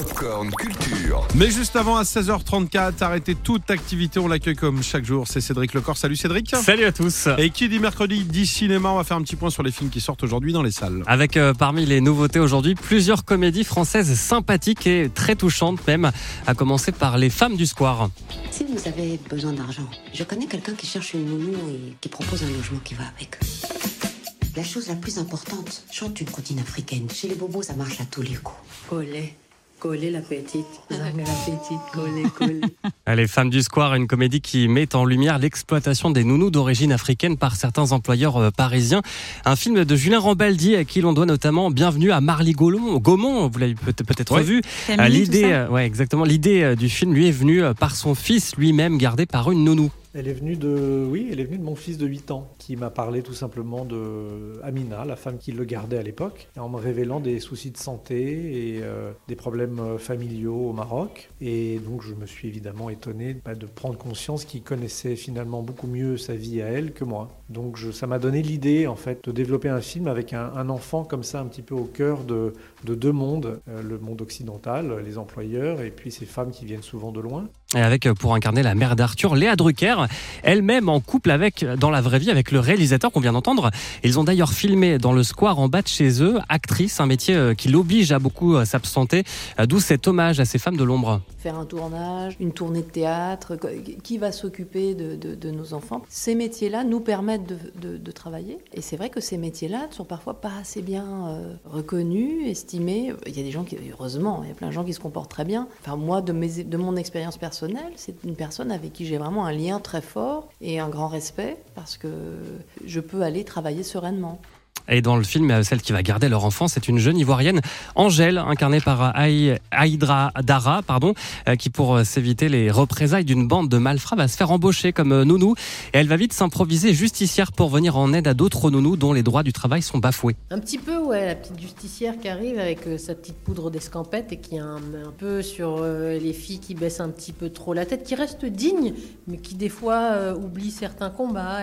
Popcorn Culture. Mais juste avant, à 16h34, arrêtez toute activité. On l'accueille comme chaque jour. C'est Cédric Lecor. Salut Cédric. Salut à tous. Et qui dit mercredi dit cinéma. On va faire un petit point sur les films qui sortent aujourd'hui dans les salles. Avec euh, parmi les nouveautés aujourd'hui plusieurs comédies françaises sympathiques et très touchantes même, à commencer par Les Femmes du Square. Si vous avez besoin d'argent, je connais quelqu'un qui cherche une nounou et qui propose un logement qui va avec. La chose la plus importante, chante une comptine africaine. Chez les bobos, ça marche à tous les coups. Collez, collez la petite, la petite, collez. Les Femmes du Square, une comédie qui met en lumière l'exploitation des nounous d'origine africaine par certains employeurs euh, parisiens. Un film de Julien Rambaldi à qui l'on doit notamment Bienvenue à Marly Gaumont. Vous l'avez peut- peut-être vu. Euh, L'idée, euh, ouais, exactement. L'idée du film lui est venue par son fils, lui-même gardé par une nounou. Elle est venue de, oui, elle est venue de mon fils de 8 ans, qui m'a parlé tout simplement de Amina, la femme qui le gardait à l'époque, en me révélant des soucis de santé et euh, des problèmes euh, familiaux au Maroc. Et donc je me suis évidemment étonné bah, de prendre conscience qu'il connaissait finalement beaucoup mieux sa vie à elle que moi. Donc ça m'a donné l'idée en fait de développer un film avec un, enfant comme ça, un petit peu au cœur de, de deux mondes, euh, le monde occidental, les employeurs, et puis ces femmes qui viennent souvent de loin. Et avec euh, pour incarner la mère d'Arthur, Léa Drucker, elle-même en couple avec, dans la vraie vie, avec le réalisateur qu'on vient d'entendre. Ils ont d'ailleurs filmé dans le square en bas de chez eux, actrice, un métier euh, qui l'oblige à beaucoup euh, s'absenter, d'où cet hommage à ces femmes de l'ombre. Faire un tournage, une tournée de théâtre, qui va s'occuper de, nos enfants Ces métiers-là nous permettent de, travailler. Et c'est vrai que ces métiers-là ne sont parfois pas assez bien reconnus, estimés. Il y a des gens qui, heureusement, il y a plein de gens qui se comportent très bien. Enfin, moi, de mon expérience personnelle, c'est une personne avec qui j'ai vraiment un lien très fort et un grand respect parce que je peux aller travailler sereinement. Et dans le film, euh, celle qui va garder leur enfant, c'est une jeune ivoirienne, Angèle, incarnée par Aï- Aïdra Dara, pardon, euh, qui pour euh, s'éviter les représailles d'une bande de malfrats va se faire embaucher comme euh, nounou. Et elle va vite s'improviser justicière pour venir en aide à d'autres nounous dont les droits du travail sont bafoués. Un petit peu, ouais, la petite justicière qui arrive avec euh, sa petite poudre d'escampette et qui est un, peu sur euh, les filles qui baissent un petit peu trop la tête, qui reste digne, mais qui des fois euh, oublie certains combats.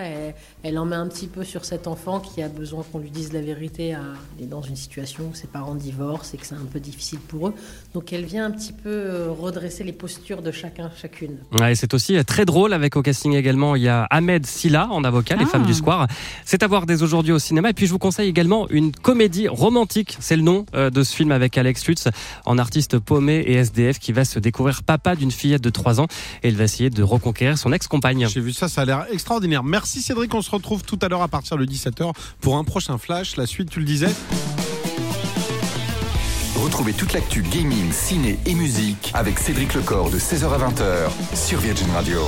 Elle en met un petit peu sur cet enfant qui a besoin qu'on lui dise la vérité. À, il est dans une situation où ses parents divorcent et que c'est un peu difficile pour eux. Donc elle vient un petit peu euh, redresser les postures de chacun, chacune. Ouais, et c'est aussi euh, très drôle avec au casting également il y a Ahmed Silla en avocat, les Ah. femmes du square. C'est à voir dès aujourd'hui au cinéma. Et puis je vous conseille également une comédie romantique. C'est le nom euh, de ce film avec Alex Lutz, en artiste paumé et SDF qui va se découvrir papa d'une fillette de 3 ans et il va essayer de reconquérir son ex-compagne. J'ai vu ça, ça a l'air extraordinaire. Merci Cédric, on se retrouve tout à l'heure à partir de 17h pour un prochain flash. La suite, tu le disais. Retrouvez toute l'actu gaming, ciné et musique avec Cédric Lecor de 16h à 20h sur Virgin Radio.